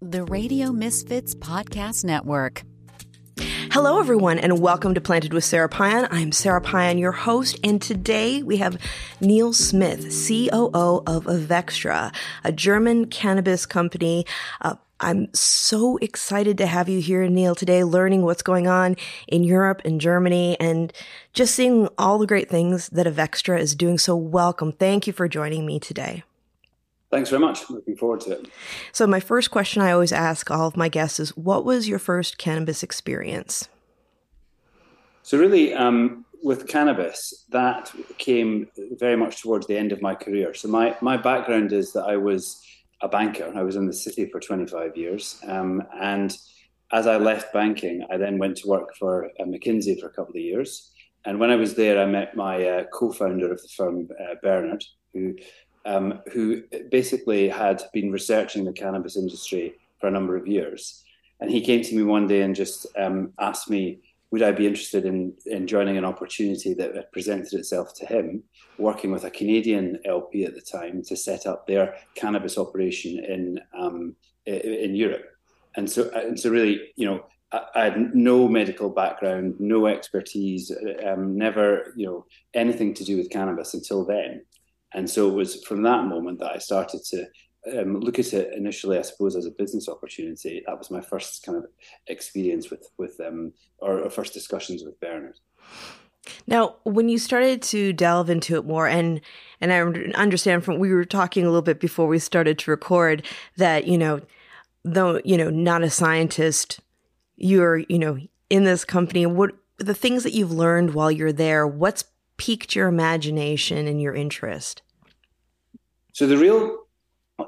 The Radio Misfits Podcast Network. Hello, everyone, and welcome to Planted with Sara Payan. I'm Sara Payan, your host, and today we have Neil Smith, COO of Avextra, a German cannabis company. Uh, I'm so excited to have you here, Neil, today, learning what's going on in Europe and Germany and just seeing all the great things that Avextra is doing. So, welcome. Thank you for joining me today. Thanks very much. Looking forward to it. So, my first question I always ask all of my guests is what was your first cannabis experience? So, really, um, with cannabis, that came very much towards the end of my career. So, my, my background is that I was a banker. I was in the city for 25 years. Um, and as I left banking, I then went to work for uh, McKinsey for a couple of years. And when I was there, I met my uh, co founder of the firm, uh, Bernard, who um, who basically had been researching the cannabis industry for a number of years. And he came to me one day and just um, asked me, would I be interested in, in joining an opportunity that had presented itself to him, working with a Canadian LP at the time to set up their cannabis operation in um, in Europe. And so, and so really, you know, I, had no medical background, no expertise, um, never, you know, anything to do with cannabis until then. And so it was from that moment that I started to um, look at it initially, I suppose, as a business opportunity. That was my first kind of experience with with um, or, or first discussions with Bernard. Now, when you started to delve into it more, and and I understand from we were talking a little bit before we started to record that you know, though you know, not a scientist, you're you know in this company. What the things that you've learned while you're there? What's piqued your imagination and your interest? So the real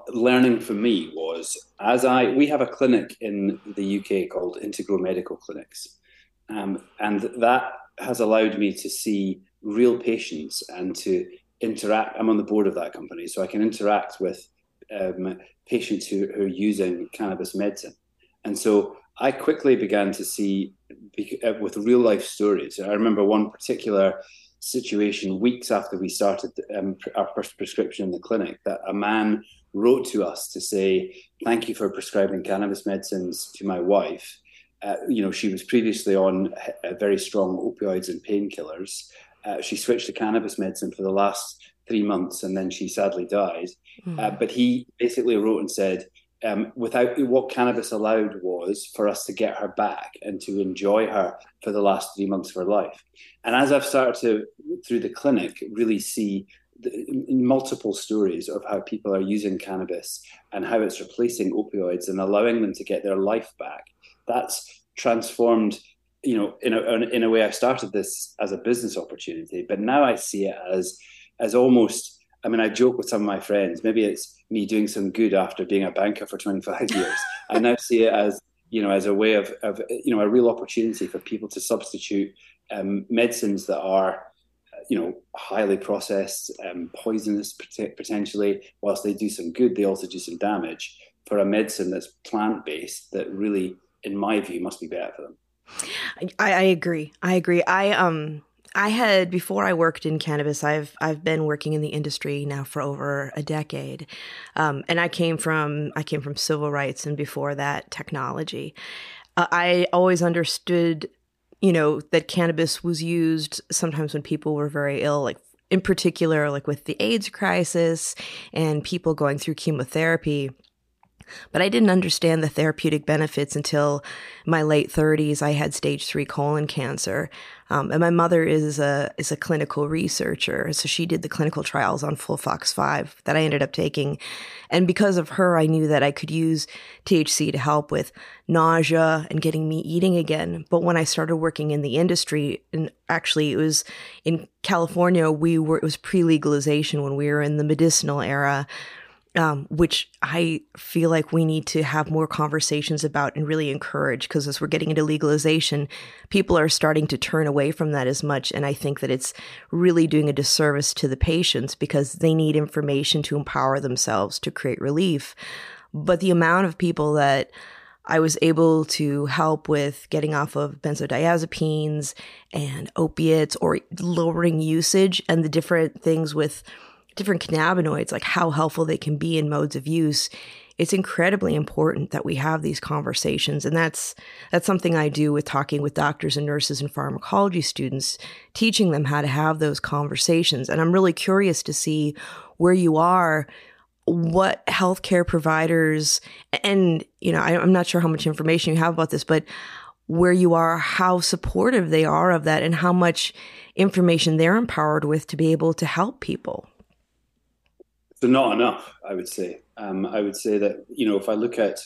learning for me was as I we have a clinic in the UK called Integro Medical Clinics, um, and that has allowed me to see real patients and to interact. I'm on the board of that company, so I can interact with um, patients who, who, are using cannabis medicine, and so I quickly began to see uh, with real life stories. I remember one particular situation weeks after we started um, our first prescription in the clinic that a man wrote to us to say, Thank you for prescribing cannabis medicines to my wife. Uh, you know, she was previously on uh, very strong opioids and painkillers. Uh, she switched to cannabis medicine for the last three months and then she sadly died. Mm. but he basically wrote and said, um, without what cannabis allowed was for us to get her back and to enjoy her for the last three months of her life. And as I've started to, through the clinic, really see the, multiple stories of how people are using cannabis and how it's replacing opioids and allowing them to get their life back, that's transformed. You know, in a in a way, I started this as a business opportunity, but now I see it as as almost I mean, I joke with some of my friends. Maybe it's me doing some good after being a banker for 25 years. I now see it as you know as a way of, of you know a real opportunity for people to substitute um, medicines that are you know highly processed, um, poisonous potentially. Whilst they do some good, they also do some damage. For a medicine that's plant based, that really, in my view, must be better for them. I, I agree. I agree. I um I had before I worked in cannabis. I've I've been working in the industry now for over a decade, um, and I came from I came from civil rights, and before that, technology. Uh, I always understood, you know, that cannabis was used sometimes when people were very ill, like in particular, like with the AIDS crisis and people going through chemotherapy. But I didn't understand the therapeutic benefits until my late 30s. I had stage three colon cancer. Um, and my mother is a is a clinical researcher, so she did the clinical trials on FOLFOX five that I ended up taking, and because of her, I knew that I could use THC to help with nausea and getting me eating again. But when I started working in the industry, and actually it was in California, we were it was pre legalization when we were in the medicinal era um, which I feel like we need to have more conversations about and really encourage because as we're getting into legalization, people are starting to turn away from that as much. And I think that it's really doing a disservice to the patients because they need information to empower themselves to create relief. But the amount of people that I was able to help with getting off of benzodiazepines and opiates or lowering usage and the different things with different cannabinoids, like how helpful they can be in modes of use, it's incredibly important that we have these conversations. And that's, that's something I do with talking with doctors and nurses and pharmacology students, teaching them how to have those conversations. And I'm really curious to see where you are what healthcare providers and you know I, am not sure how much information you have about this but where you are how supportive they are of that and how much information they're empowered with to be able to help people so not enough i would say. Um, i would say that you know if i look at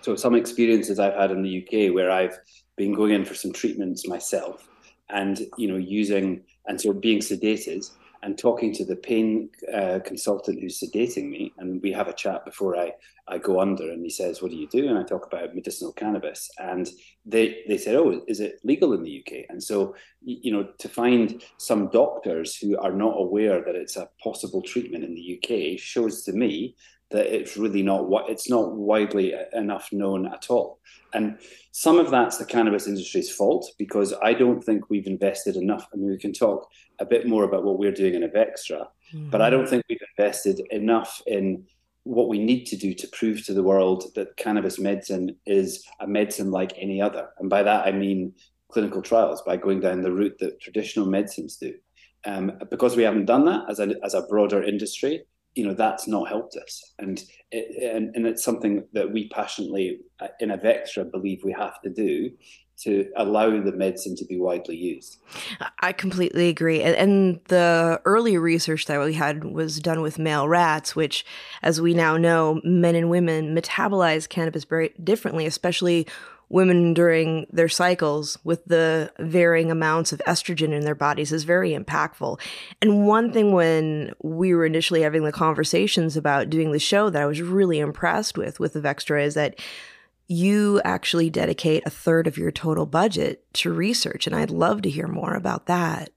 so some experiences i've had in the uk where i've been going in for some treatments myself and you know using and so being sedated and talking to the pain uh, consultant who's sedating me, and we have a chat before I, I go under, and he says, "What do you do?" And I talk about medicinal cannabis, and they they said, "Oh, is it legal in the UK?" And so, you know, to find some doctors who are not aware that it's a possible treatment in the UK shows to me that it's really not what it's not widely enough known at all. And some of that's the cannabis industry's fault because I don't think we've invested enough. I mean, we can talk a bit more about what we're doing in Avextra, mm-hmm. but I don't think we've invested enough in what we need to do to prove to the world that cannabis medicine is a medicine like any other. And by that, I mean clinical trials by going down the route that traditional medicines do. Um, because we haven't done that as a, as a broader industry, you know that's not helped us and it, and, and it's something that we passionately in Avextra believe we have to do to allow the medicine to be widely used. I completely agree. And the early research that we had was done with male rats, which, as we now know, men and women metabolize cannabis very differently, especially women during their cycles with the varying amounts of estrogen in their bodies is very impactful. And one thing when we were initially having the conversations about doing the show that I was really impressed with with Avextra is that you actually dedicate a third of your total budget to research. And I'd love to hear more about that.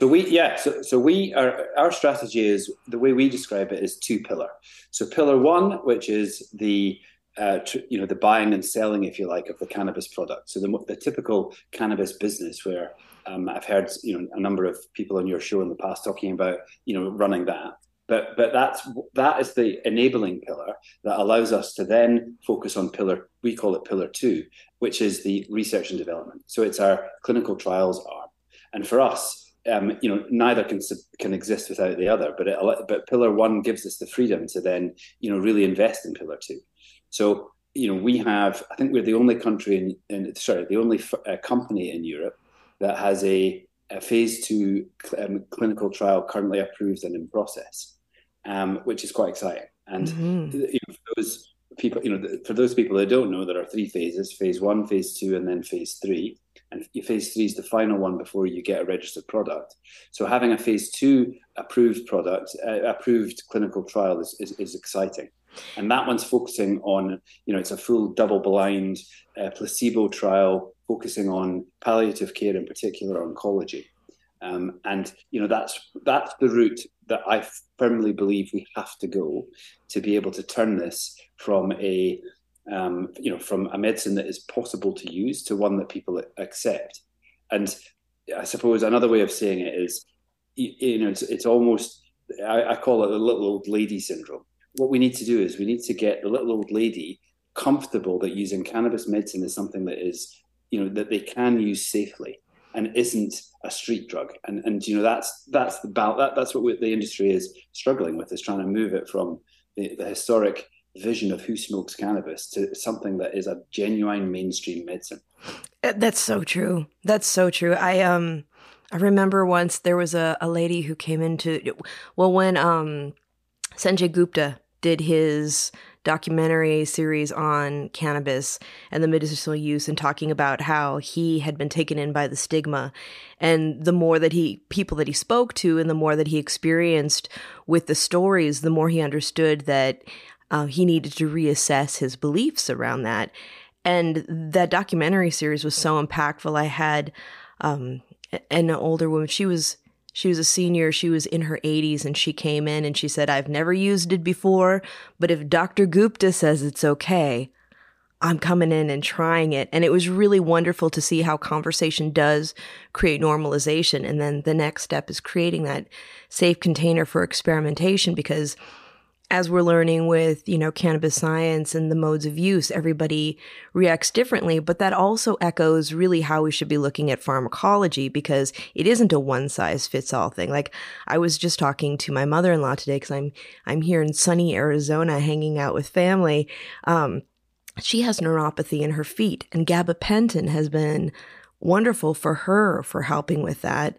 So we, yeah, so, so we are, our strategy is the way we describe it is two pillar. So pillar one, which is the uh, you know the buying and selling, if you like, of the cannabis product. So the, the typical cannabis business, where um, I've heard you know a number of people on your show in the past talking about you know running that. But but that's that is the enabling pillar that allows us to then focus on pillar. We call it pillar two, which is the research and development. So it's our clinical trials arm, and for us. Um, you know, neither can can exist without the other. But it, but pillar one gives us the freedom to then, you know, really invest in pillar two. So, you know, we have, I think we're the only country in, in sorry, the only f- uh, company in Europe that has a, a phase two cl- um, clinical trial currently approved and in process, um, which is quite exciting. And mm-hmm. you know, for those people, you know, for those people that don't know, there are three phases: phase one, phase two, and then phase three. And phase three is the final one before you get a registered product. So having a phase two approved product, uh, approved clinical trial is, is, is exciting and that one's focusing on you know it's a full double blind uh, placebo trial focusing on palliative care in particular oncology. Um, and you know that's that's the route that I firmly believe we have to go to be able to turn this from a um, you know from a medicine that is possible to use to one that people accept. And I suppose another way of saying it is you know it's, it's almost I, I call it the little old lady syndrome what we need to do is we need to get the little old lady comfortable that using cannabis medicine is something that is, you know, that they can use safely and isn't a street drug. And and you know that's that's the that that's what the industry is struggling with is trying to move it from the, the historic vision of who smokes cannabis to something that is a genuine mainstream medicine. Uh, that's so true. That's so true. I um I remember once there was a, a lady who came into well when um Sanjay Gupta did his documentary series on cannabis and the medicinal use and talking about how he had been taken in by the stigma. And the more that he people that he spoke to and the more that he experienced with the stories the more he understood that uh, he needed to reassess his beliefs around that. And that documentary series was so impactful. I had um, an older woman she was she was a senior, she was in her 80s, and she came in and she said, I've never used it before, but if Dr. Gupta says it's okay, I'm coming in and trying it. And it was really wonderful to see how conversation does create normalization. And then the next step is creating that safe container for experimentation because as we're learning with, you know, cannabis science and the modes of use, everybody reacts differently. But that also echoes really how we should be looking at pharmacology because it isn't a one size fits all thing. Like I was just talking to my mother in law today because I'm, I'm here in sunny Arizona hanging out with family. Um, she has neuropathy in her feet and gabapentin has been wonderful for her for helping with that.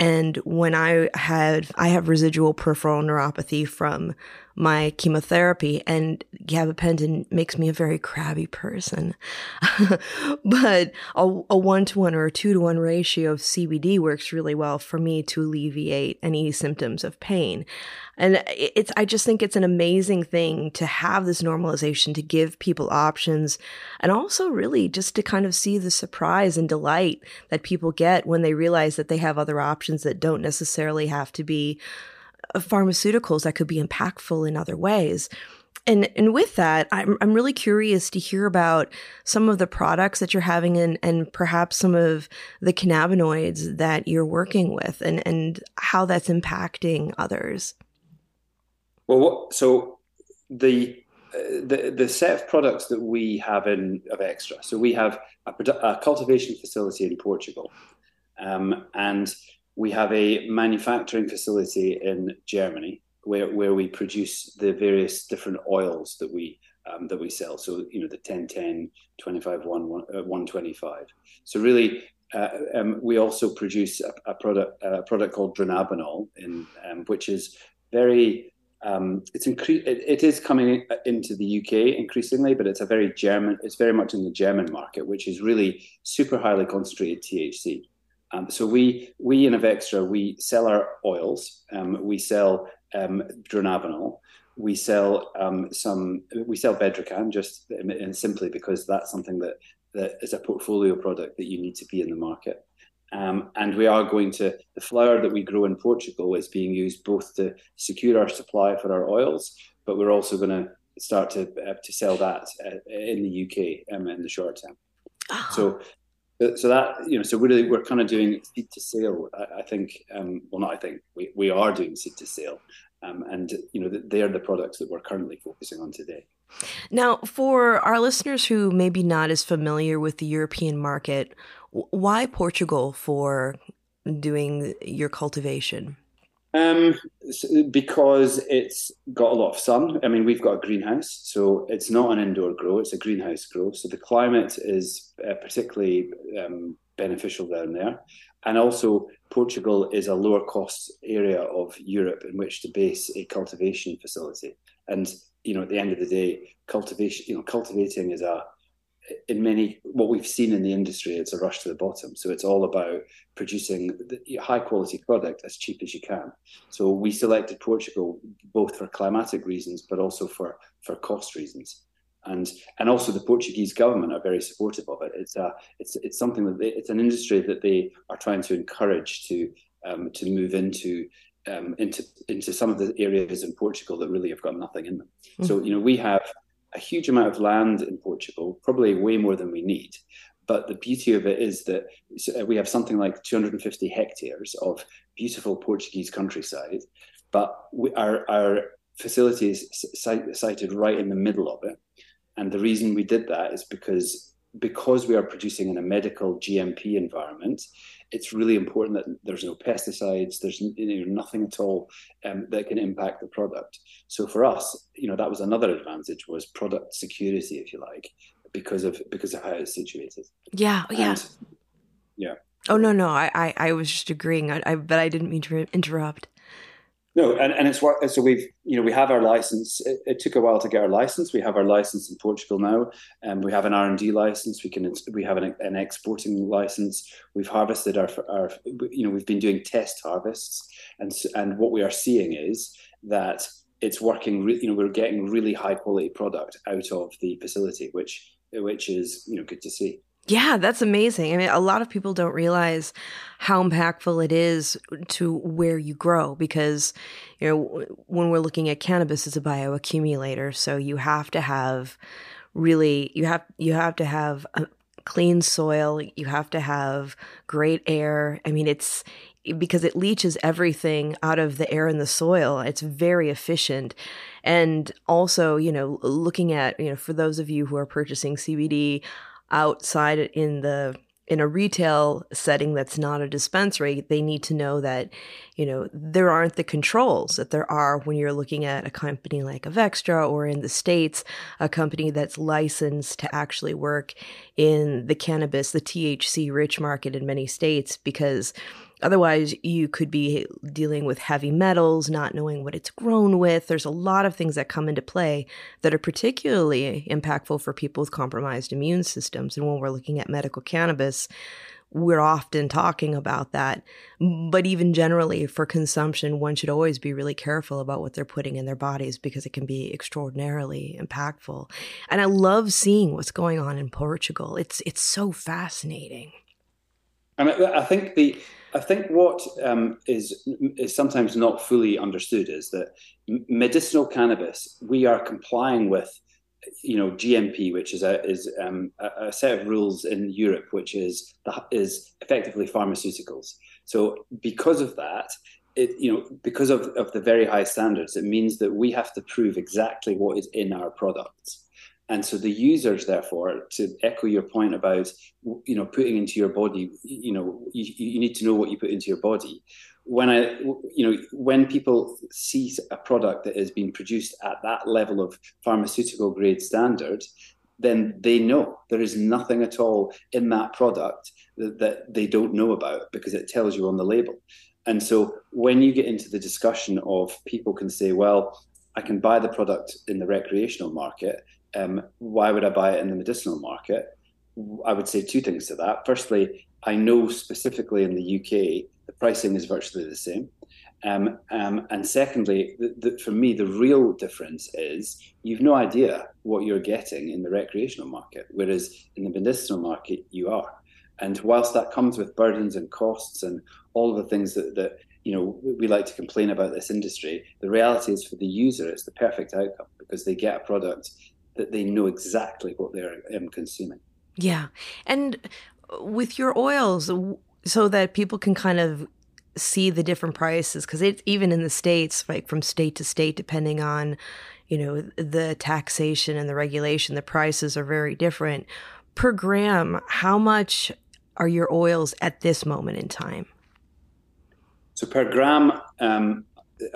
And when I had, I have residual peripheral neuropathy from my chemotherapy and gabapentin makes me a very crabby person. but a, one to one or a two to one ratio of CBD works really well for me to alleviate any symptoms of pain. And it's, I just think it's an amazing thing to have this normalization to give people options and also really just to kind of see the surprise and delight that people get when they realize that they have other options that don't necessarily have to be pharmaceuticals that could be impactful in other ways. And and with that, I'm I'm really curious to hear about some of the products that you're having and and perhaps some of the cannabinoids that you're working with and and how that's impacting others. Well, so the uh, the the set of products that we have in Avextra. So we have a, a cultivation facility in Portugal, um, and we have a manufacturing facility in Germany where, where we produce the various different oils that we um, that we sell. So you know the 1010, 25 1, 125. So really, uh, um, we also produce a, a, product a product called dronabinol, in um, which is very um, it's incre- it, it is coming into the UK increasingly, but it's a very German. It's very much in the German market, which is really super highly concentrated THC. Um, so we we in Avextra we sell our oils. Um, we sell um, dronabinol. We sell um, some. We sell Bedrocan just and simply because that's something that that is a portfolio product that you need to be in the market. Um, and we are going to the flower that we grow in Portugal is being used both to secure our supply for our oils, but we're also going to start to uh, to sell that uh, in the UK um, in the short term. Oh. So so that you know, so we're we're kind of doing seed to sale. I, I think, um, well, not I think we, we are doing seed to sale, um, and you know, they are the products that we're currently focusing on today. Now, for our listeners who may be not as familiar with the European market, why Portugal for doing your cultivation? Um, because it's got a lot of sun. I mean, we've got a greenhouse, so it's not an indoor grow; it's a greenhouse grow. So the climate is uh, particularly um, beneficial down there, and also Portugal is a lower cost area of Europe in which to base a cultivation facility. And you know, at the end of the day, cultivation, you know, cultivating is a in many what we've seen in the industry it's a rush to the bottom so it's all about producing the high quality product as cheap as you can so we selected portugal both for climatic reasons but also for for cost reasons and and also the portuguese government are very supportive of it it's a it's it's something that they, it's an industry that they are trying to encourage to um, to move into um, into into some of the areas in Portugal that really have got nothing in them. Mm-hmm. So you know we have a huge amount of land in Portugal, probably way more than we need. But the beauty of it is that uh, we have something like 250 hectares of beautiful Portuguese countryside, but we, our, our facility is sited right in the middle of it. And the reason we did that is because because we are producing in a medical GMP environment, it's really important that there's no pesticides, there's you know, nothing at all um, that can impact the product. So for us, you know, that was another advantage was product security, if you like, because of because of how it's situated. Yeah, yeah, and, yeah. Oh no, no, I, I, I was just agreeing, I, I, but I didn't mean to interrupt. No, and, and it's what so we've you know we have our license. It, it, took a while to get our license. We have our license in Portugal now, and we have an R and D license. We can we have an, an exporting license. We've harvested our our you know we've been doing test harvests, and and what we are seeing is that it's working. Re, you know we're getting really high quality product out of the facility, which which is you know good to see. Yeah, that's amazing. I mean, a lot of people don't realize how impactful it is to where you grow because, you know, when we're looking at cannabis as a bioaccumulator, so you have to have really you have you have to have a clean soil, you have to have great air. I mean, it's because it leaches everything out of the air and the soil. It's very efficient. And also, you know, looking at, you know, for those of you who are purchasing CBD outside in the in a retail setting that's not a dispensary, they need to know that, you know, there aren't the controls that there are when you're looking at a company like Avextra or in the States, a company that's licensed to actually work in the cannabis, the THC rich market in many states, because Otherwise, you could be dealing with heavy metals, not knowing what it's grown with. There's a lot of things that come into play that are particularly impactful for people with compromised immune systems. And when we're looking at medical cannabis, we're often talking about that. But even generally for consumption, one should always be really careful about what they're putting in their bodies because it can be extraordinarily impactful. And I love seeing what's going on in Portugal. It's it's so fascinating. Mean, I think the I think what um, is is sometimes not fully understood is that medicinal cannabis we are complying with, you know, GMP, which is a is um, a, set of rules in Europe, which is is effectively pharmaceuticals. So because of that, it you know because of, of the very high standards, it means that we have to prove exactly what is in our products. And so the users, therefore, to echo your point about, you know, putting into your body, you know, you, you need to know what you put into your body. When I, you know, when people see a product that has been produced at that level of pharmaceutical grade standard, then they know there is nothing at all in that product that, that they don't know about because it tells you on the label. And so when you get into the discussion of people can say, well, I can buy the product in the recreational market um, why would I buy it in the medicinal market? I would say two things to that. Firstly, I know specifically in the UK, the pricing is virtually the same. Um, um, and secondly, the, the, for me, the real difference is you've no idea what you're getting in the recreational market, whereas in the medicinal market, you are. And whilst that comes with burdens and costs and all the things that, that you know we like to complain about this industry, the reality is for the user, it's the perfect outcome because they get a product that they know exactly what they're um, consuming. Yeah. And with your oils, so that people can kind of see the different prices, because it's even in the States, like from state to state, depending on, you know, the taxation and the regulation, the prices are very different. Per gram, how much are your oils at this moment in time? So per gram, um,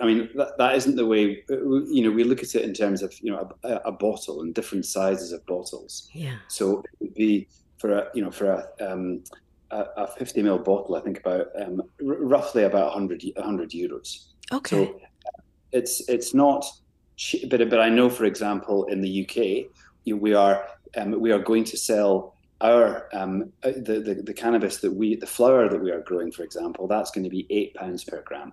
I mean, that, that isn't the way, you know, we look at it in terms of, you know, a, a bottle and different sizes of bottles. Yeah. So it would be for a, you know, for a, um, a, a 50 ml bottle, I think about um, r- roughly about 100, 100 euros. Okay. So it's, it's not, cheap, but, but I know, for example, in the UK, you know, we are, um, we are going to sell our um, uh, the, the the cannabis that we the flower that we are growing, for example, that's going to be eight pounds per gram.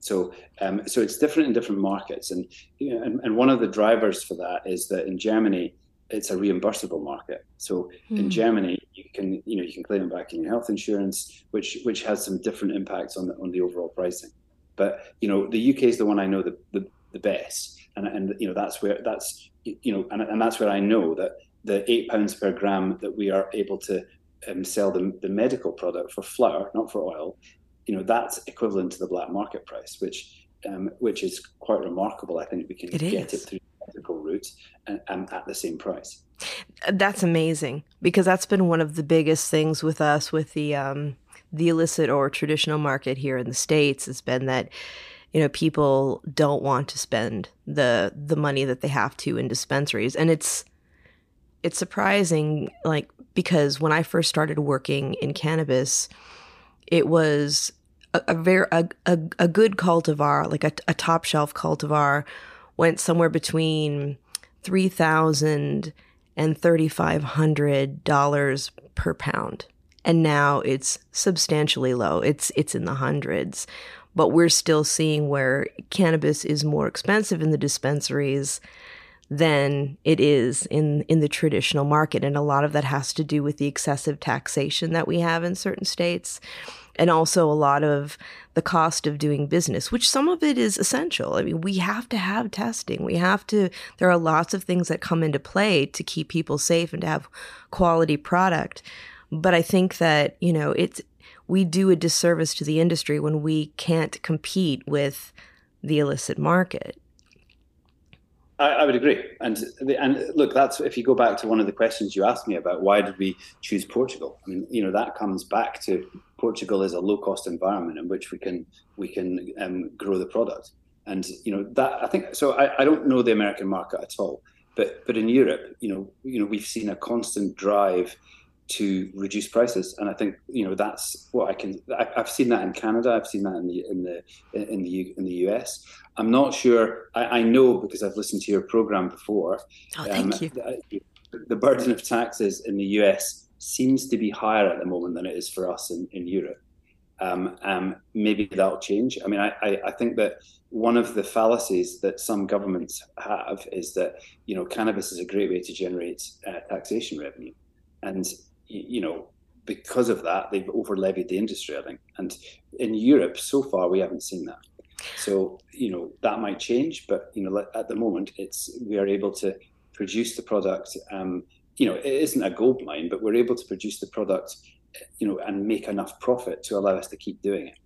So, um, so it's different in different markets, and, you know, and and one of the drivers for that is that in Germany it's a reimbursable market. So mm. in hmm. Germany you can you know you can claim it back in your health insurance, which which has some different impacts on the on the overall pricing. But you know the UK is the one I know the the, the best, and and you know that's where that's you know and, and that's where I know that the eight pounds per gram that we are able to um, sell the, the medical product for flower, not for oil, you know that's equivalent to the black market price, which um, which is quite remarkable. I think we can it get is. it through ethical route and, and at the same price. That's amazing because that's been one of the biggest things with us with the um, the illicit or traditional market here in the states It's been that you know people don't want to spend the the money that they have to in dispensaries and it's it's surprising like because when I first started working in cannabis it was a, very a, a, a, good cultivar, like a, a top shelf cultivar, went somewhere between three thousand and thirty five hundred dollars per pound, and now it's substantially low. It's it's in the hundreds, but we're still seeing where cannabis is more expensive in the dispensaries than it is in in the traditional market. And a lot of that has to do with the excessive taxation that we have in certain states and also a lot of the cost of doing business which some of it is essential. I mean we have to have testing. We have to there are lots of things that come into play to keep people safe and to have quality product. But i think that you know it's we do a disservice to the industry when we can't compete with the illicit market. I, I, would agree, and and look, that's if you go back to one of the questions you asked me about why did we choose Portugal? I mean, you know, that comes back to Portugal is a low cost environment in which we can we can um, grow the product, and you know that I think so. I, I don't know the American market at all, but but in Europe, you know, you know, we've seen a constant drive to reduce prices, and I think you know that's what I can. I, have seen that in Canada. I've seen that in the in the in the in the US. I'm not sure. I, I know because I've listened to your program before. Oh, thank um, you. The, the burden of taxes in the US seems to be higher at the moment than it is for us in, in Europe. Um, um, maybe that'll change. I mean, I, I, I, think that one of the fallacies that some governments have is that you know cannabis is a great way to generate uh, taxation revenue, and you know, because of that, they've over levied the industry, I think. And in Europe, so far, we haven't seen that. So, you know, that might change, but, you know, at the moment, it's we are able to produce the product. Um, you know, it isn't a gold mine, but we're able to produce the product, you know, and make enough profit to allow us to keep doing it.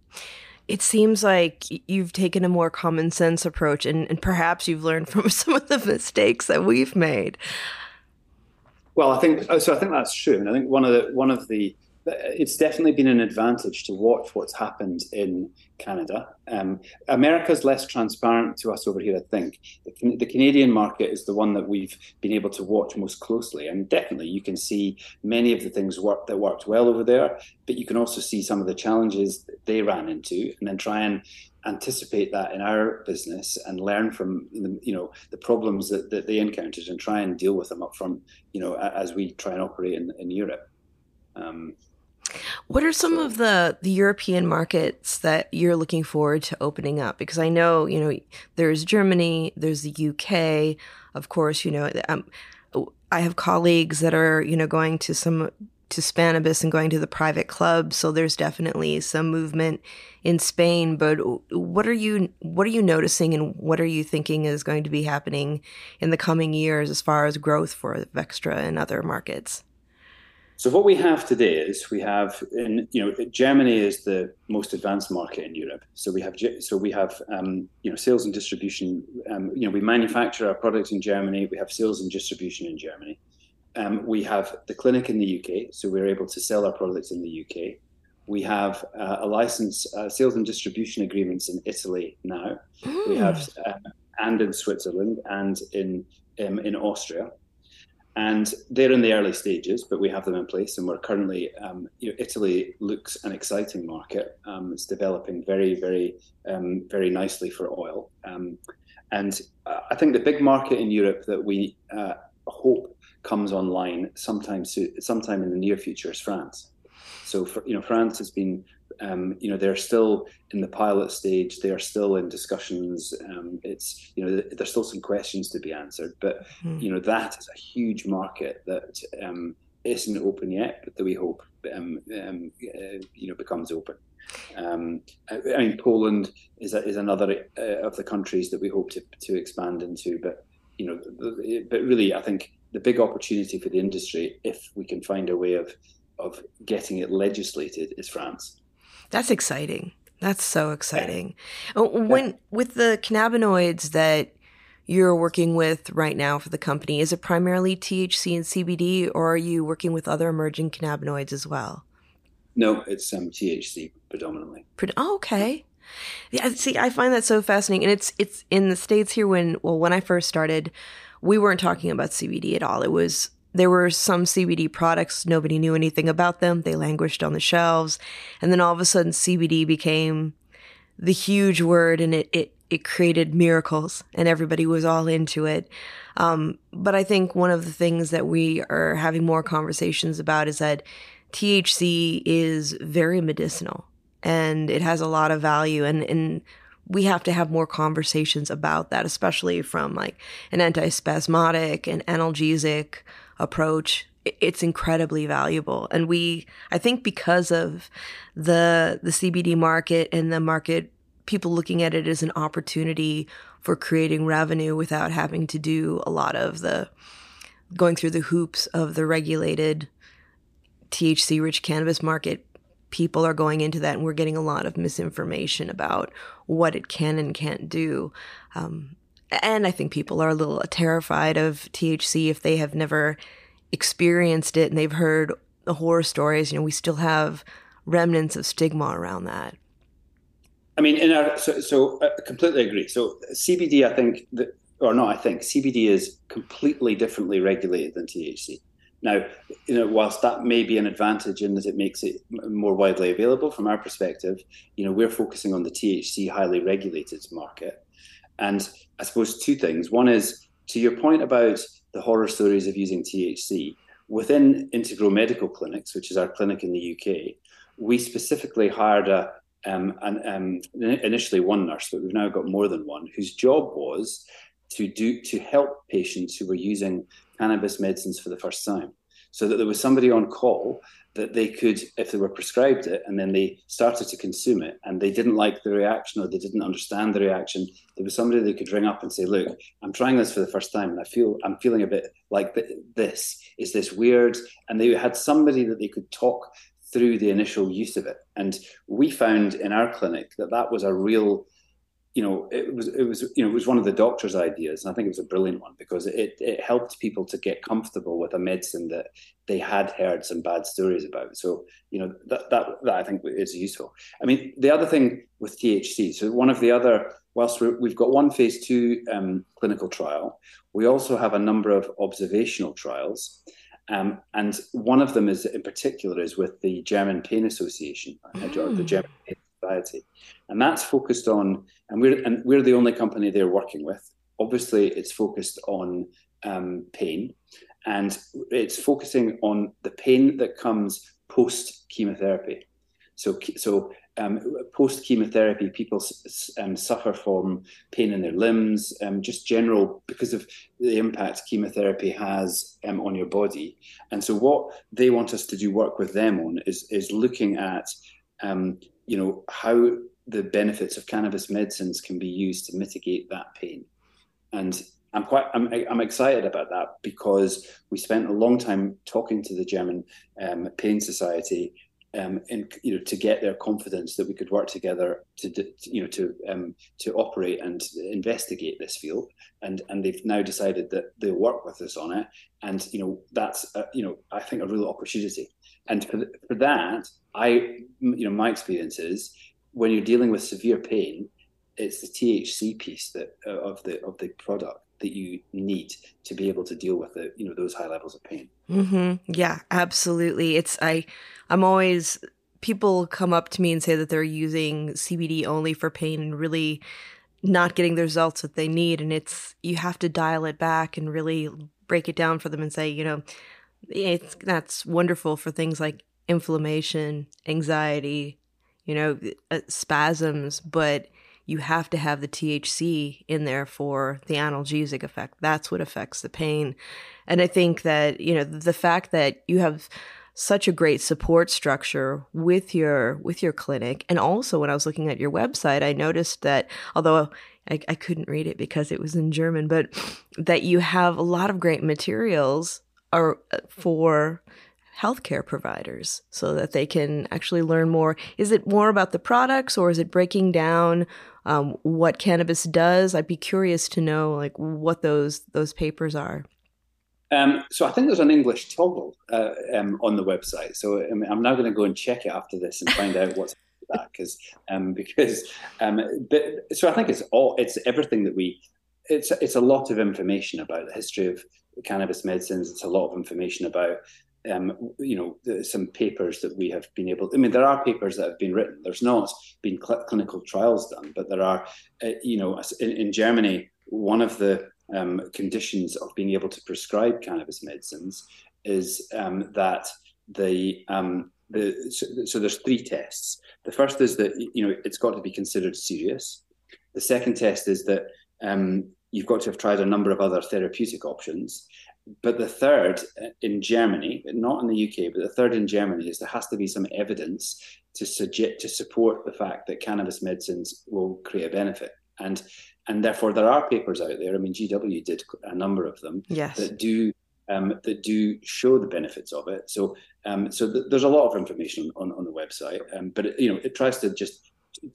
It seems like you've taken a more common sense approach, and, and perhaps you've learned from some of the mistakes that we've made. Well, I think so. I think that's true, and I think one of the one of the it's definitely been an advantage to watch what's happened in Canada. Um, America's less transparent to us over here, I think. The, the, Canadian market is the one that we've been able to watch most closely, and definitely you can see many of the things work that worked well over there, but you can also see some of the challenges they ran into, and then try and anticipate that in our business and learn from the, you know the problems that, that they encountered and try and deal with them up front you know as we try and operate in, in Europe um, what are some so, of the the European markets that you're looking forward to opening up? Because I know you know there's Germany, there's the UK, of course. You know, um, I have colleagues that are you know going to some to Spannabis and going to the private club. So there's definitely some movement in Spain. But what are you what are you noticing, and what are you thinking is going to be happening in the coming years as far as growth for Avextra and other markets? So what we have today is we have in you know Germany is the most advanced market in Europe. So we have so we have um, you know sales and distribution. Um, you know we manufacture our products in Germany. We have sales and distribution in Germany. Um, we have the clinic in the UK, so we're able to sell our products in the UK. We have uh, a license, uh, sales and distribution agreements in Italy now. Mm. We have uh, and in Switzerland and in um, in Austria, and they're in the early stages, but we have them in place, and we're currently. Um, you know, Italy looks an exciting market. Um, it's developing very, very, um, very nicely for oil, um, and uh, I think the big market in Europe that we uh, hope comes online sometime soon, sometime in the near future is France. So, for, you know, France has been, um, you know, they're still in the pilot stage. They are still in discussions. Um, it's, you know, there's still some questions to be answered. But, mm. you know, that is a huge market that um, not open yet, but that we hope, um, um, uh, you know, becomes open. Um, I, I, mean, Poland is a, is another uh, of the countries that we hope to to expand into. But, you know, but really, I think the big opportunity for the industry, if we can find a way of of getting it legislated, is France. That's exciting. That's so exciting. Yeah. Uh, when with the cannabinoids that you're working with right now for the company, is it primarily THC and CBD, or are you working with other emerging cannabinoids as well? No, it's um, THC predominantly. Oh, okay. Yeah, see, I find that so fascinating, and it's it's in the states here. When well, when I first started, we weren't talking about CBD at all. It was there were some CBD products, nobody knew anything about them. They languished on the shelves. And then all of a sudden CBD became the huge word and it, it, it created miracles and everybody was all into it. Um, but I think one of the things that we are having more conversations about is that THC is very medicinal and it has a lot of value and, and we have to have more conversations about that, especially from like an antispasmodic and analgesic approach. It's incredibly valuable. And we, I think because of the, the CBD market and the market, people looking at it as an opportunity for creating revenue without having to do a lot of the going through the hoops of the regulated THC rich cannabis market people are going into that and we're getting a lot of misinformation about what it can and can't do. Um, and I think people are a little terrified of THC if they have never experienced it and they've heard the horror stories. You know, we still have remnants of stigma around that. I mean, in our so, so I completely agree. So CBD, I think that, or not, I think CBD is completely differently regulated than THC. Now, you know, whilst that may be an advantage in that it makes it more widely available from our perspective, you know, we're focusing on the THC highly regulated market. And I suppose two things. One is to your point about the horror stories of using THC within Integro Medical Clinics, which is our clinic in the UK. We specifically hired a um, an, um, initially one nurse, but we've now got more than one, whose job was to do to help patients who were using cannabis medicines for the first time. So that there was somebody on call that they could, if they were prescribed it and then they started to consume it and they didn't like the reaction or they didn't understand the reaction, there was somebody they could ring up and say, Look, I'm trying this for the first time and I feel I'm feeling a bit like this. Is this weird? And they had somebody that they could talk through the initial use of it. And we found in our clinic that that was a real you know, it was it was you know it was one of the doctor's ideas, and I think it was a brilliant one because it it helped people to get comfortable with a medicine that they had heard some bad stories about. So you know that that that I think is useful. I mean, the other thing with THC, so one of the other whilst we have got one phase two um, clinical trial, we also have a number of observational trials. Um, and one of them is in particular is with the German Pain Association, mm. the German Pain And that's focused on, and we're and we're the only company they're working with. Obviously, it's focused on um, pain, and it's focusing on the pain that comes post chemotherapy. So, so um, post chemotherapy, people um, suffer from pain in their limbs, um, just general because of the impact chemotherapy has um, on your body. And so, what they want us to do work with them on is is looking at, um, you know, how the benefits of cannabis medicines can be used to mitigate that pain. And I'm quite I'm, I'm excited about that because we spent a long time talking to the German um, Pain Society um, and you know to get their confidence that we could work together to, you know to um, to operate and investigate this field. And and they've now decided that they'll work with us on it. And you know that's a, you know I think a real opportunity and for, for that I you know my experience is when you're dealing with severe pain, it's the THC piece that uh, of the of the product that you need to be able to deal with the you know those high levels of pain. Mm-hmm. Yeah, absolutely. It's I I'm always people come up to me and say that they're using CBD only for pain and really not getting the results that they need and it's you have to dial it back and really break it down for them and say you know it's that's wonderful for things like inflammation anxiety you know, uh, spasms, but you have to have the THC in there for the analgesic effect. That's what affects the pain. And I think that, you know, the fact that you have such a great support structure with your with your clinic and also when i was looking at your website i noticed that although I, I couldn't read it because it was in german but that you have a lot of great materials are uh, for healthcare providers so that they can actually learn more? Is it more about the products or is it breaking down um, what cannabis does? I'd be curious to know like what those those papers are. Um, so I think there's an English toggle uh, um, on the website. So I am now going to go and check it after this and find out what's that because um, because um, but, so I think it's all it's everything that we it's it's a lot of information about the history of cannabis medicines. It's a lot of information about um, you know, some papers that we have been able. I mean, there are papers that have been written. There's not been cl- clinical trials done, but there are. Uh, you know, in, in, Germany, one of the um, conditions of being able to prescribe cannabis medicines is um, that the um, the so, so, there's three tests. The first is that you know it's got to be considered serious. The second test is that um, you've got to have tried a number of other therapeutic options, but the third uh, in Germany, not in the UK, but the third in Germany is there has to be some evidence to suggest to support the fact that cannabis medicines will create a benefit. And and therefore there are papers out there. I mean, GW did a number of them yes. that do um, that do show the benefits of it. So, um, so th- there's a lot of information on, on the website, um, but it, you know, it tries to just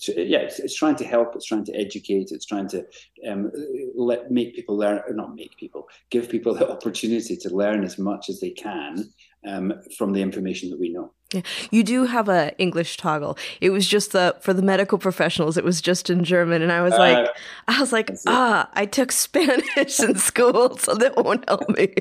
yeah, it's, it's, trying to help. It's trying to educate. It's trying to um, let make people learn, or not make people, give people the opportunity to learn as much as they can um, from the information that we know. Yeah. You do have a English toggle. It was just the for the medical professionals. It was just in German, and I was uh, like, I was like, ah, I took Spanish in school, so that won't help me.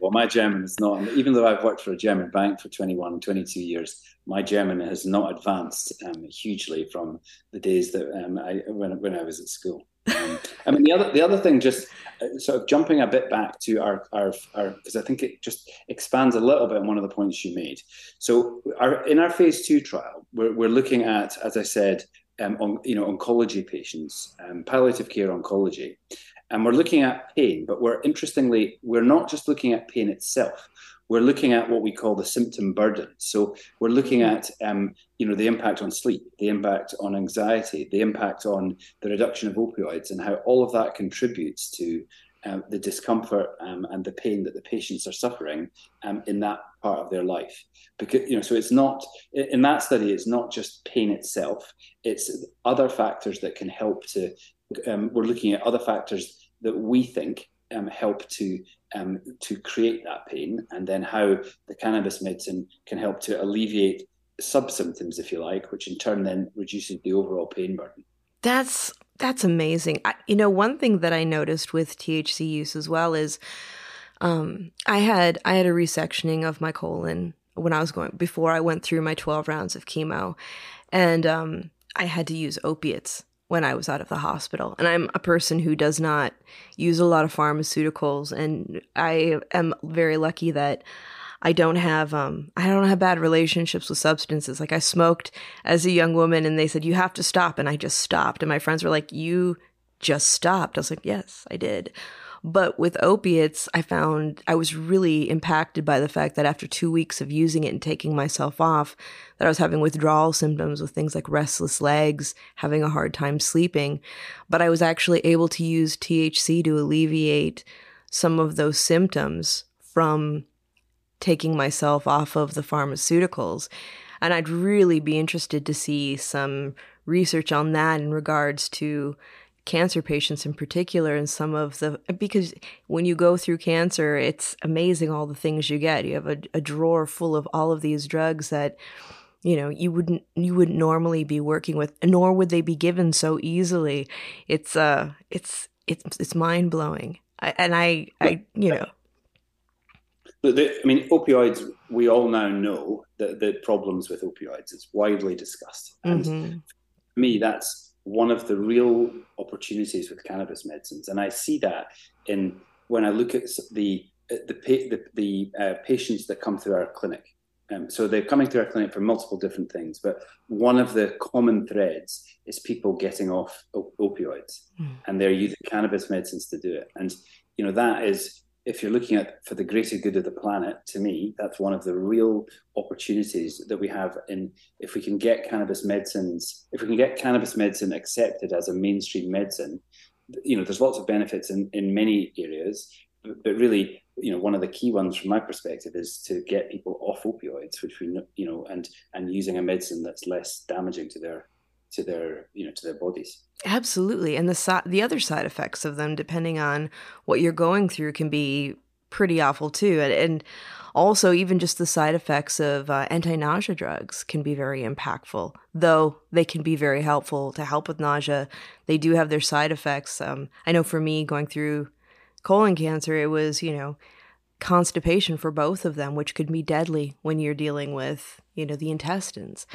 well, my German is not, even though I've worked for a German bank for 21, 22 years, my German has not advanced um, hugely from the days that um, I when when I was at school. Um, I mean, the other the other thing, just uh, sort of jumping a bit back to our our because I think it just expands a little bit on one of the points you made. So, our in our phase two trial, we're we're looking at, as I said, um, on you know oncology patients, um, palliative care oncology, and we're looking at pain. But we're interestingly, we're not just looking at pain itself we're looking at what we call the symptom burden. So we're looking mm-hmm. at, um, you know, the impact on sleep, the impact on anxiety, the impact on the reduction of opioids, and how all of that contributes to um, the discomfort um, and the pain that the patients are suffering um, in that part of their life. Because you know, so it's not in that study. It's not just pain itself. It's other factors that can help to. Um, we're looking at other factors that we think um, help to um, to create that pain, and then how the cannabis medicine can help to alleviate sub symptoms, if you like, which in turn then reduces the overall pain burden. That's that's amazing. I, you know, one thing that I noticed with THC use as well is um, I had I had a resectioning of my colon when I was going before I went through my twelve rounds of chemo, and um, I had to use opiates when I was out of the hospital. And I'm a person who does not use a lot of pharmaceuticals and I am very lucky that I don't have um I don't have bad relationships with substances. Like I smoked as a young woman and they said you have to stop and I just stopped and my friends were like you just stopped. I was like yes, I did. But with opiates, I found I was really impacted by the fact that after two weeks of using it and taking myself off, that I was having withdrawal symptoms with things like restless legs, having a hard time sleeping. But I was actually able to use THC to alleviate some of those symptoms from taking myself off of the pharmaceuticals. And I'd really be interested to see some research on that in regards to cancer patients in particular and some of the because when you go through cancer it's amazing all the things you get you have a, a drawer full of all of these drugs that you know you wouldn't you wouldn't normally be working with nor would they be given so easily it's uh it's it's it's mind-blowing and i i you know the, I mean, opioids. We all now know that the problems with opioids. It's widely discussed, and mm-hmm. for me, that's one of the real opportunities with cannabis medicines, and I see that in when I look at the the the, the uh, patients that come through our clinic. Um, so they're coming through our clinic for multiple different things, but one of the common threads is people getting off op- opioids, mm. and they're using cannabis medicines to do it. And you know that is if you're looking at for the greater good of the planet, to me, that's one of the real opportunities that we have in if we can get cannabis medicines, if we can get cannabis medicine accepted as a mainstream medicine, you know, there's lots of benefits in, in many areas, but, really, you know, one of the key ones from my perspective is to get people off opioids, which we, you know, and and using a medicine that's less damaging to their to their you know to their bodies. Absolutely. And the the other side effects of them depending on what you're going through can be pretty awful too. And, and also even just the side effects of uh, anti-nausea drugs can be very impactful though they can be very helpful to help with nausea. They do have their side effects. Um, i know for me going through colon cancer it was you know constipation for both of them which could be deadly when you're dealing with you know the intestines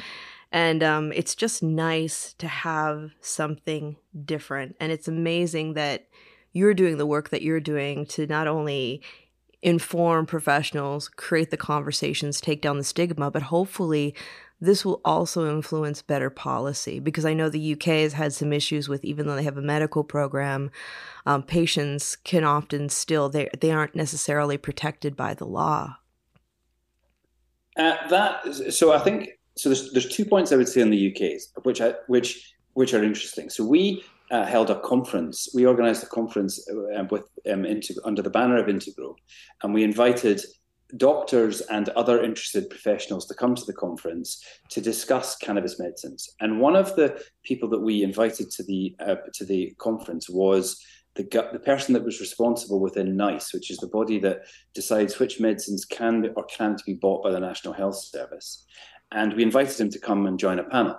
and um, it's just nice to have something different. And it's amazing that you're doing the work that you're doing to not only inform professionals, create the conversations, take down the stigma, but hopefully this will also influence better policy because I know the UK has had some issues with even though they have a medical program, um, patients can often still they they aren't necessarily protected by the law. Uh, that so I think so there's there's two points I would say in the UK which I which which are interesting. So we uh, held a conference. We organised a conference uh, with um, under the banner of Integro, and we invited doctors and other interested professionals to come to the conference to discuss cannabis medicines. And one of the people that we invited to the uh, to the conference was the the person that was responsible within NICE, which is the body that decides which medicines can or can't be bought by the National Health Service. And we invited him to come and join a panel,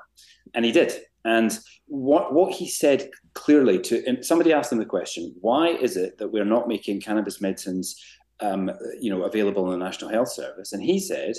and he did. And what what he said clearly to somebody asked him the question, why is it that we're not making cannabis medicines um, you know, available in the National Health Service. And he said,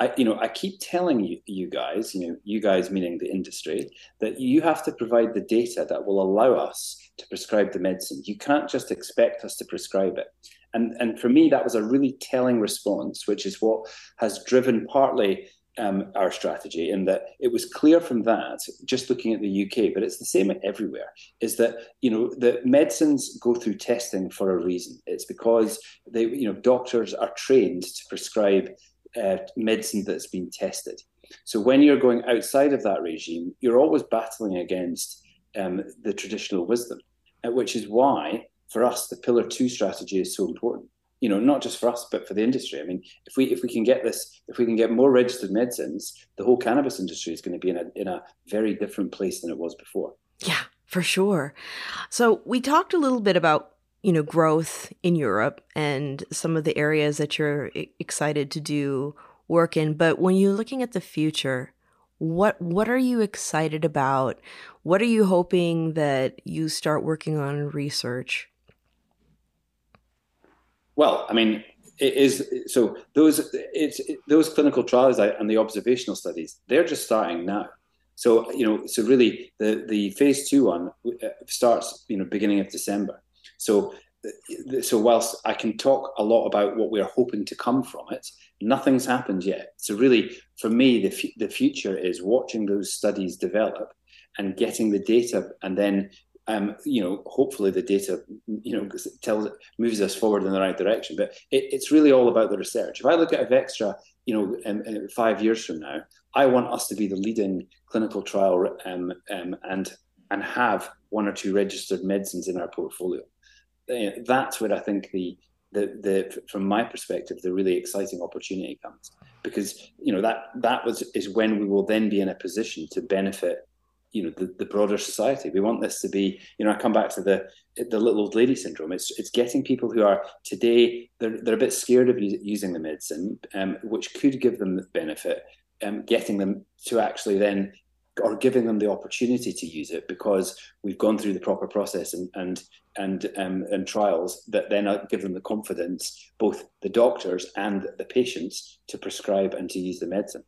I, you know, I keep telling you, you guys, you know, you guys meaning the industry, that you have to provide the data that will allow us to prescribe the medicine. You can't just expect us to prescribe it. And and for me, that was a really telling response, which is what has driven partly um, our strategy in that it was clear from that, just looking at the UK, but it's the same everywhere, is that, you know, the medicines go through testing for a reason. It's because they, you know, doctors are trained to prescribe uh, medicine that's been tested. So when you're going outside of that regime, you're always battling against um, the traditional wisdom, uh, which is why for us the pillar two strategy is so important you know, not just for us, but for the industry. I mean, if we if we can get this, if we can get more registered medicines, the whole cannabis industry is going to be in a in a very different place than it was before. Yeah, for sure. So we talked a little bit about you know growth in Europe and some of the areas that you're excited to do work in, but when you're looking at the future, what what are you excited about? What are you hoping that you start working on research? Well, I mean, it is so those it's it, those clinical trials and the observational studies they're just starting now. So you know, so really the the phase two one uh, starts you know beginning of December. So so whilst I can talk a lot about what we're hoping to come from it, nothing's happened yet. So really, for me, the f- the future is watching those studies develop and getting the data, and then um, you know, hopefully the data, you know, tells moves us forward in the right direction. But it, it's really all about the research. If I look at Avextra, you know, um, uh, five years from now, I want us to be the leading clinical trial um, um, and and have one or two registered medicines in our portfolio. Uh, that's where I think the the the from my perspective the really exciting opportunity comes because you know that that was is when we will then be in a position to benefit you know the, the broader society. We want this to be, you know, I come back to the the little old lady syndrome. It's it's getting people who are today they're they're a bit scared of using the medicine, um, which could give them the benefit, um, getting them to actually then or giving them the opportunity to use it because we've gone through the proper process and and and um, and trials that then give them the confidence, both the doctors and the patients, to prescribe and to use the medicine.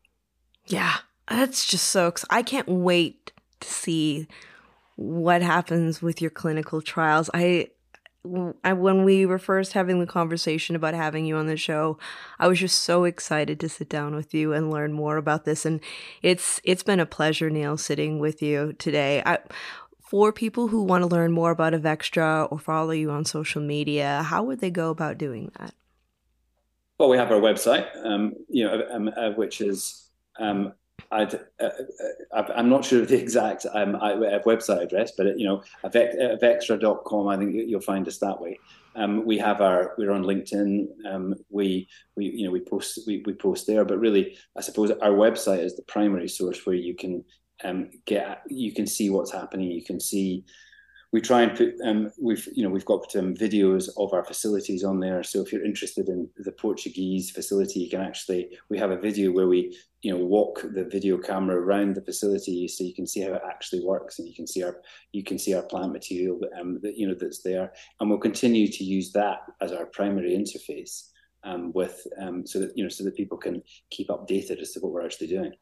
Yeah, that's just so. I can't wait to see what happens with your clinical trials. I, I, when we were first having the conversation about having you on the show, I was just so excited to sit down with you and learn more about this. And it's it's been a pleasure, Neil, sitting with you today. I, for people who want to learn more about Avextra or follow you on social media, how would they go about doing that? Well, we have our website, um, you know, um, uh, which is um, I'd, uh, uh, I'm not sure of the exact um, website address, but you know, avextra.com. I think you'll find us that way. Um, we have our we're on LinkedIn. Um, we we you know we post we, we post there, but really, I suppose our website is the primary source where you can um, get you can see what's happening. You can see we try and put um, we've you know we've got videos of our facilities on there. So if you're interested in the portuguese facility you can actually we have a video where we you know walk the video camera around the facility so you can see how it actually works and you can see our you can see our plant material um, that you know that's there. And we'll continue to use that as our primary interface um, with um, so that you know so that people can keep updated as to what we're actually doing.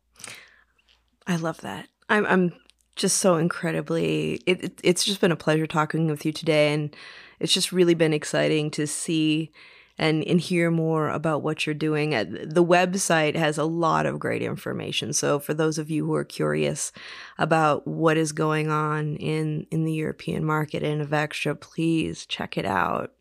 I love that. I'm, I'm just so incredibly it, it, it's just been a pleasure talking with you today and it's just really been exciting to see and and hear more about what you're doing. The website has a lot of great information so for those of you who are curious about what is going on in in the european market and Avextra please check it out.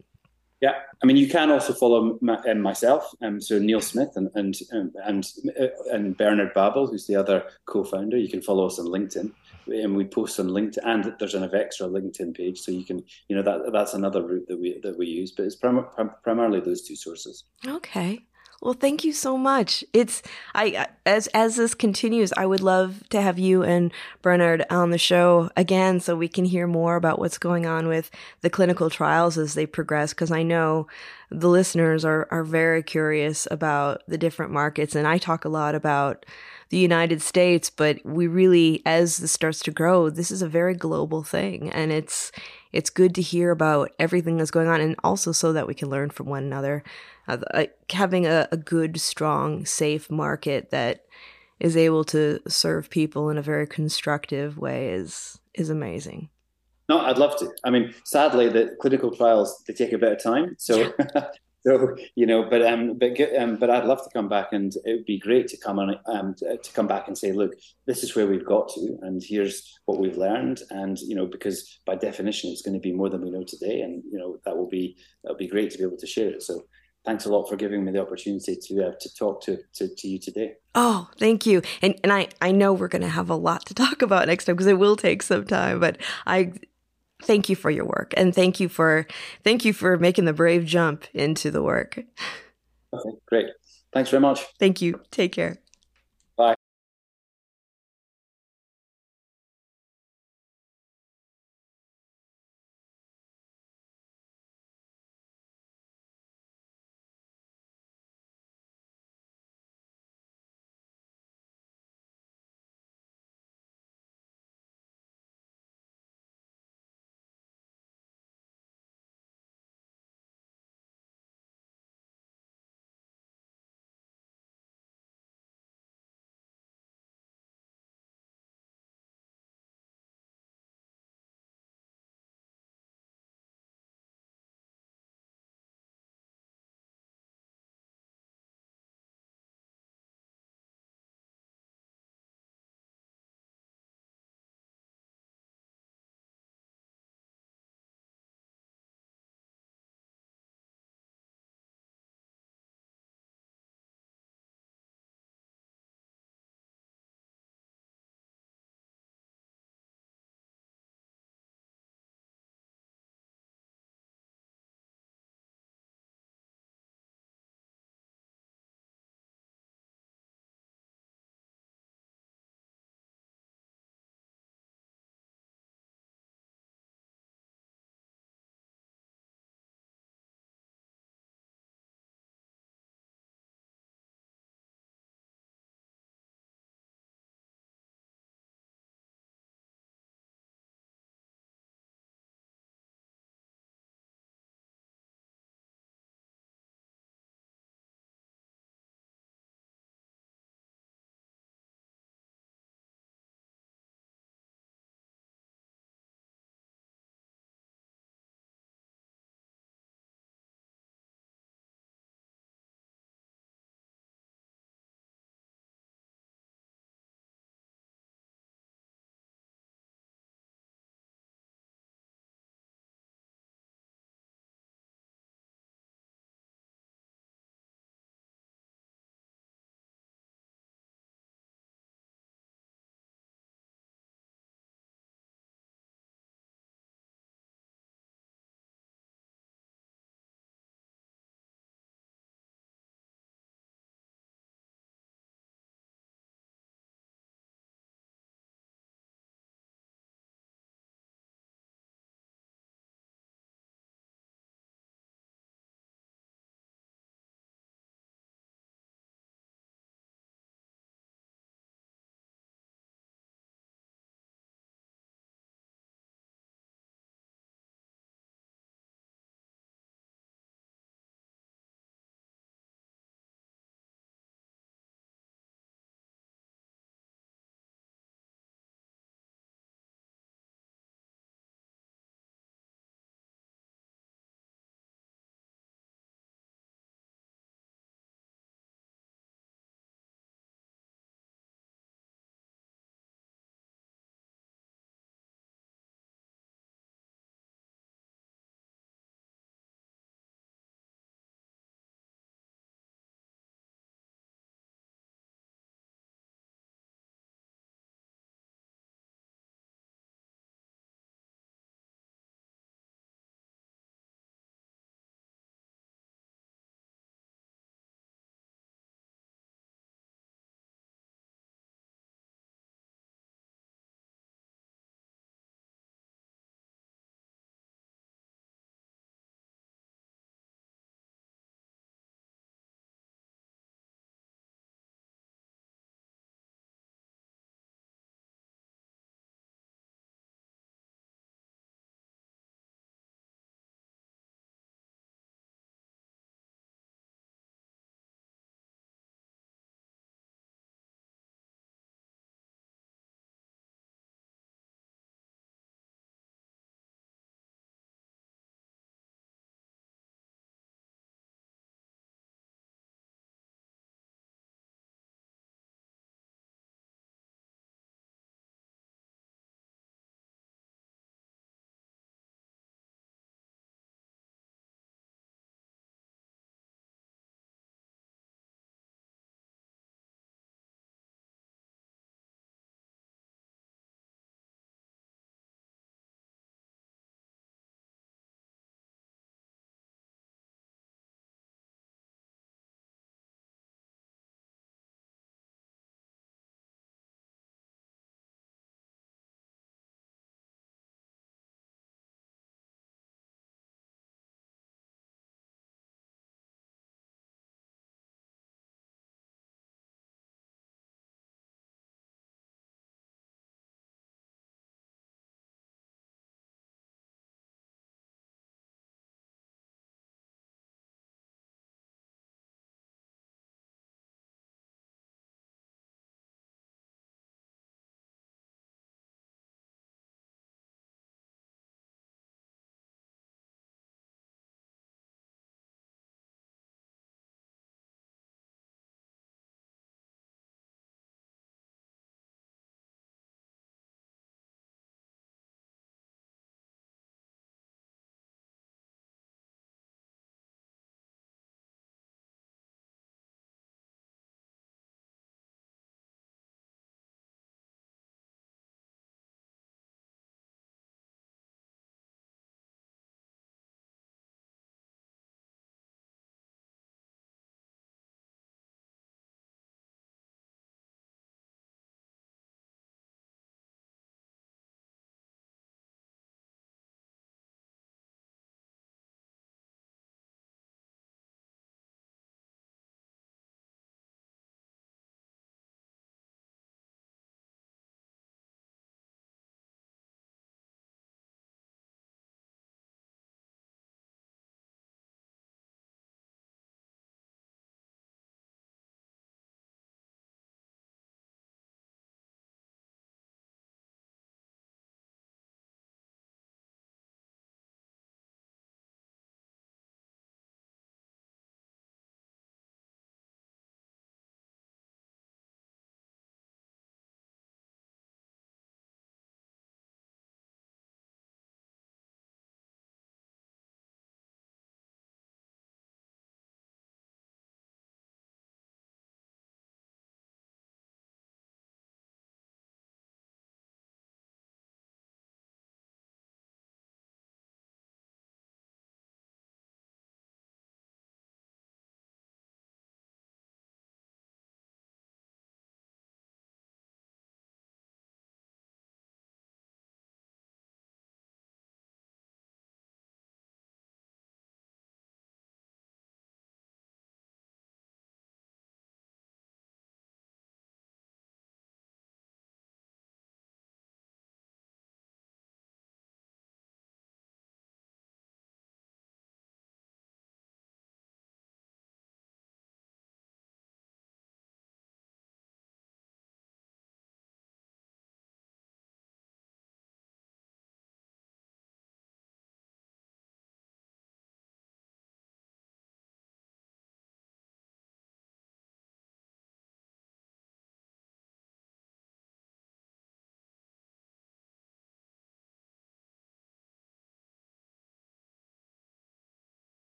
Yeah, I mean, you can also follow my, um, myself, um, so Neil Smith and and um, and uh, and Bernard Babel, who's the other co-founder. You can follow us on LinkedIn, and we post on LinkedIn, and there's Avextra LinkedIn page, so you can, you know, that that's another route that we that we use. But it's prim- prim- primarily those two sources. Okay. Well, thank you so much. It's I as as this continues, I would love to have you and Bernard on the show again so we can hear more about what's going on with the clinical trials as they progress because I know the listeners are are very curious about the different markets and I talk a lot about the United States, but we really as this starts to grow, this is a very global thing and it's it's good to hear about everything that's going on and also so that we can learn from one another uh, having a, a good, strong, safe market that is able to serve people in a very constructive way is is amazing. No, I'd love to. I mean, sadly, the clinical trials they take a bit of time, so so you know, but um, but um, but I'd love to come back, and it would be great to come on um to, come back and say, look, this is where we've got to, and here's what we've learned, and you know, because by definition, it's going to be more than we know today, and you know, that will be that'll be great to be able to share it. So thanks a lot for giving me the opportunity to uh, to talk to, to, to you today. Oh, thank you. And and I I know we're going to have a lot to talk about next time because it will take some time, but I thank you for your work and thank you for thank you for making the brave jump into the work. Okay, great. Thanks very much. Thank you. Take care.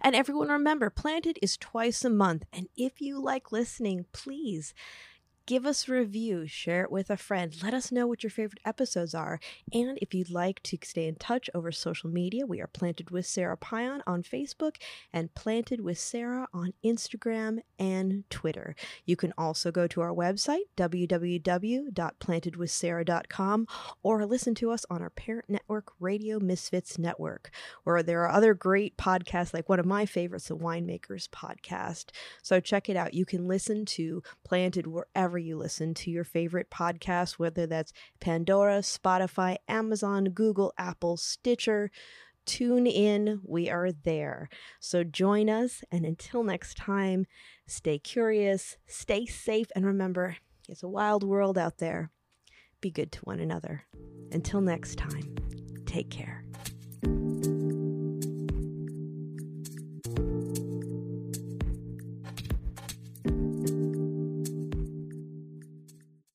And everyone remember, Planted is twice a month. And if you like listening, please give us a review, share it with a friend, let us know what your favorite episodes are. And if you'd like to stay in touch over social media, we are Planted with Sara Payan on Facebook and Planted with Sara on Instagram and Twitter. You can also go to our website, www.plantedwithsarah.com, or listen to us on our parent network, Radio Misfits Network, where there are other great podcasts, like one of my favorites, the Winemakers Podcast. So check it out. You can listen to Planted wherever wherever you listen to your favorite podcast, whether that's Pandora, Spotify, Amazon, Google, Apple, Stitcher. Tune in, we are there. So join us, and until next time, stay curious, stay safe, and remember it's a wild world out there. Be good to one another. Until next time, take care.